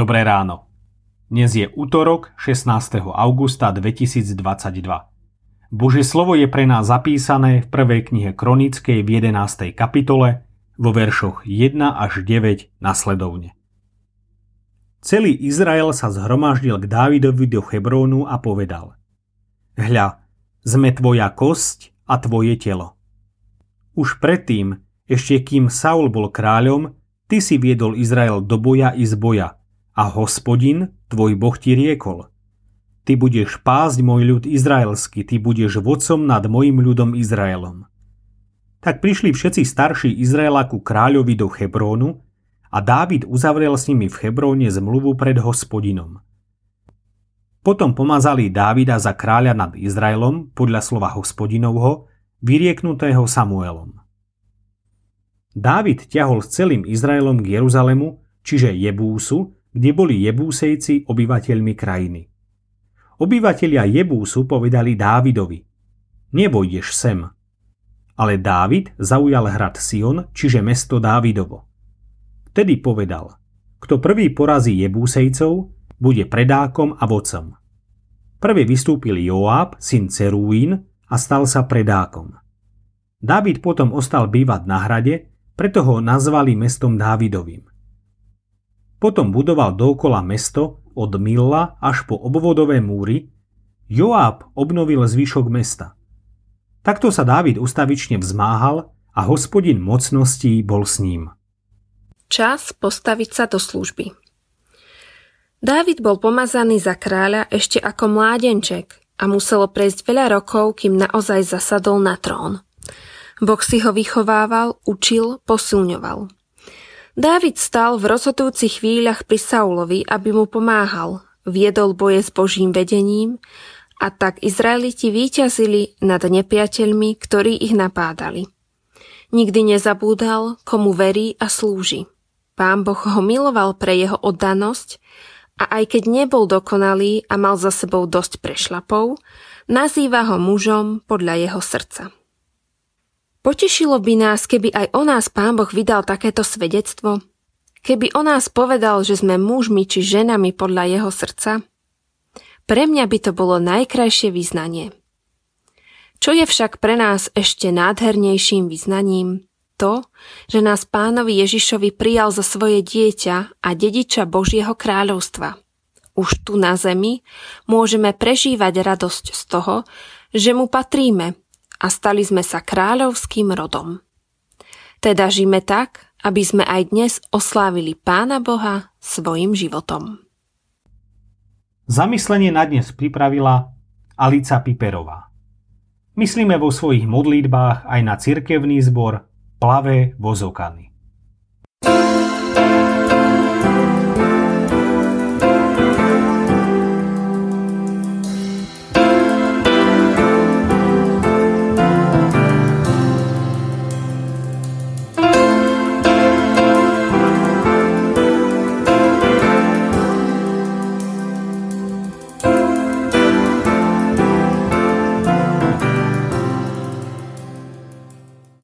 Dobré ráno. Dnes je útorok 16. augusta 2022. Božie slovo je pre nás zapísané v prvej knihe Kronickej v 11. kapitole vo veršoch 1 až 9 nasledovne. Celý Izrael sa zhromaždil k Dávidovi do Hebrónu a povedal Hľa, sme tvoja kosť a tvoje telo. Už predtým, ešte kým Saul bol kráľom, ty si viedol Izrael do boja i z boja a hospodin, tvoj boh ti riekol – Ty budeš pásť môj ľud izraelský, ty budeš vodcom nad mojim ľudom Izraelom. Tak prišli všetci starší Izraela ku kráľovi do Hebrónu a Dávid uzavrel s nimi v Hebróne zmluvu pred hospodinom. Potom pomazali Dávida za kráľa nad Izraelom podľa slova hospodinovho, vyrieknutého Samuelom. Dávid ťahol s celým Izraelom k Jeruzalemu, čiže Jebúsu, kde boli Jebúsejci obyvateľmi krajiny. Obyvatelia Jebúsu povedali Dávidovi, nevojdeš sem. Ale Dávid zaujal hrad Sion, čiže mesto Dávidovo. Vtedy povedal, kto prvý porazí Jebúsejcov, bude predákom a vodcom. Prvý vystúpil Joáb, syn Cerúin, a stal sa predákom. Dávid potom ostal bývať na hrade, preto ho nazvali mestom Dávidovým. Potom budoval dookola mesto od Milla až po obvodové múry, Joáb obnovil zvyšok mesta. Takto sa Dávid ustavične vzmáhal a hospodin mocností bol s ním. Čas postaviť sa do služby. Dávid bol pomazaný za kráľa ešte ako mládenček a muselo prejsť veľa rokov, kým naozaj zasadol na trón. Boh si ho vychovával, učil, posilňoval. Dávid stal v rozhodujúcich chvíľach pri Saulovi, aby mu pomáhal, viedol boje s Božím vedením a tak Izraeliti víťazili nad nepriateľmi, ktorí ich napádali. Nikdy nezabúdal, komu verí a slúži. Pán Boh ho miloval pre jeho oddanosť a aj keď nebol dokonalý a mal za sebou dosť prešlapov, nazýva ho mužom podľa jeho srdca. Potešilo by nás, keby aj o nás Pán Boh vydal takéto svedectvo? Keby o nás povedal, že sme mužmi či ženami podľa jeho srdca? Pre mňa by to bolo najkrajšie vyznanie. Čo je však pre nás ešte nádhernejším vyznaním? To, že nás pánovi Ježišovi prijal za svoje dieťa a dediča Božieho kráľovstva. Už tu na zemi môžeme prežívať radosť z toho, že mu patríme a stali sme sa kráľovským rodom. Teda žime tak, aby sme aj dnes oslávili Pána Boha svojim životom. Zamyslenie na dnes pripravila Alica Piperová. Myslíme vo svojich modlitbách aj na cirkevný zbor Plavé vozokany.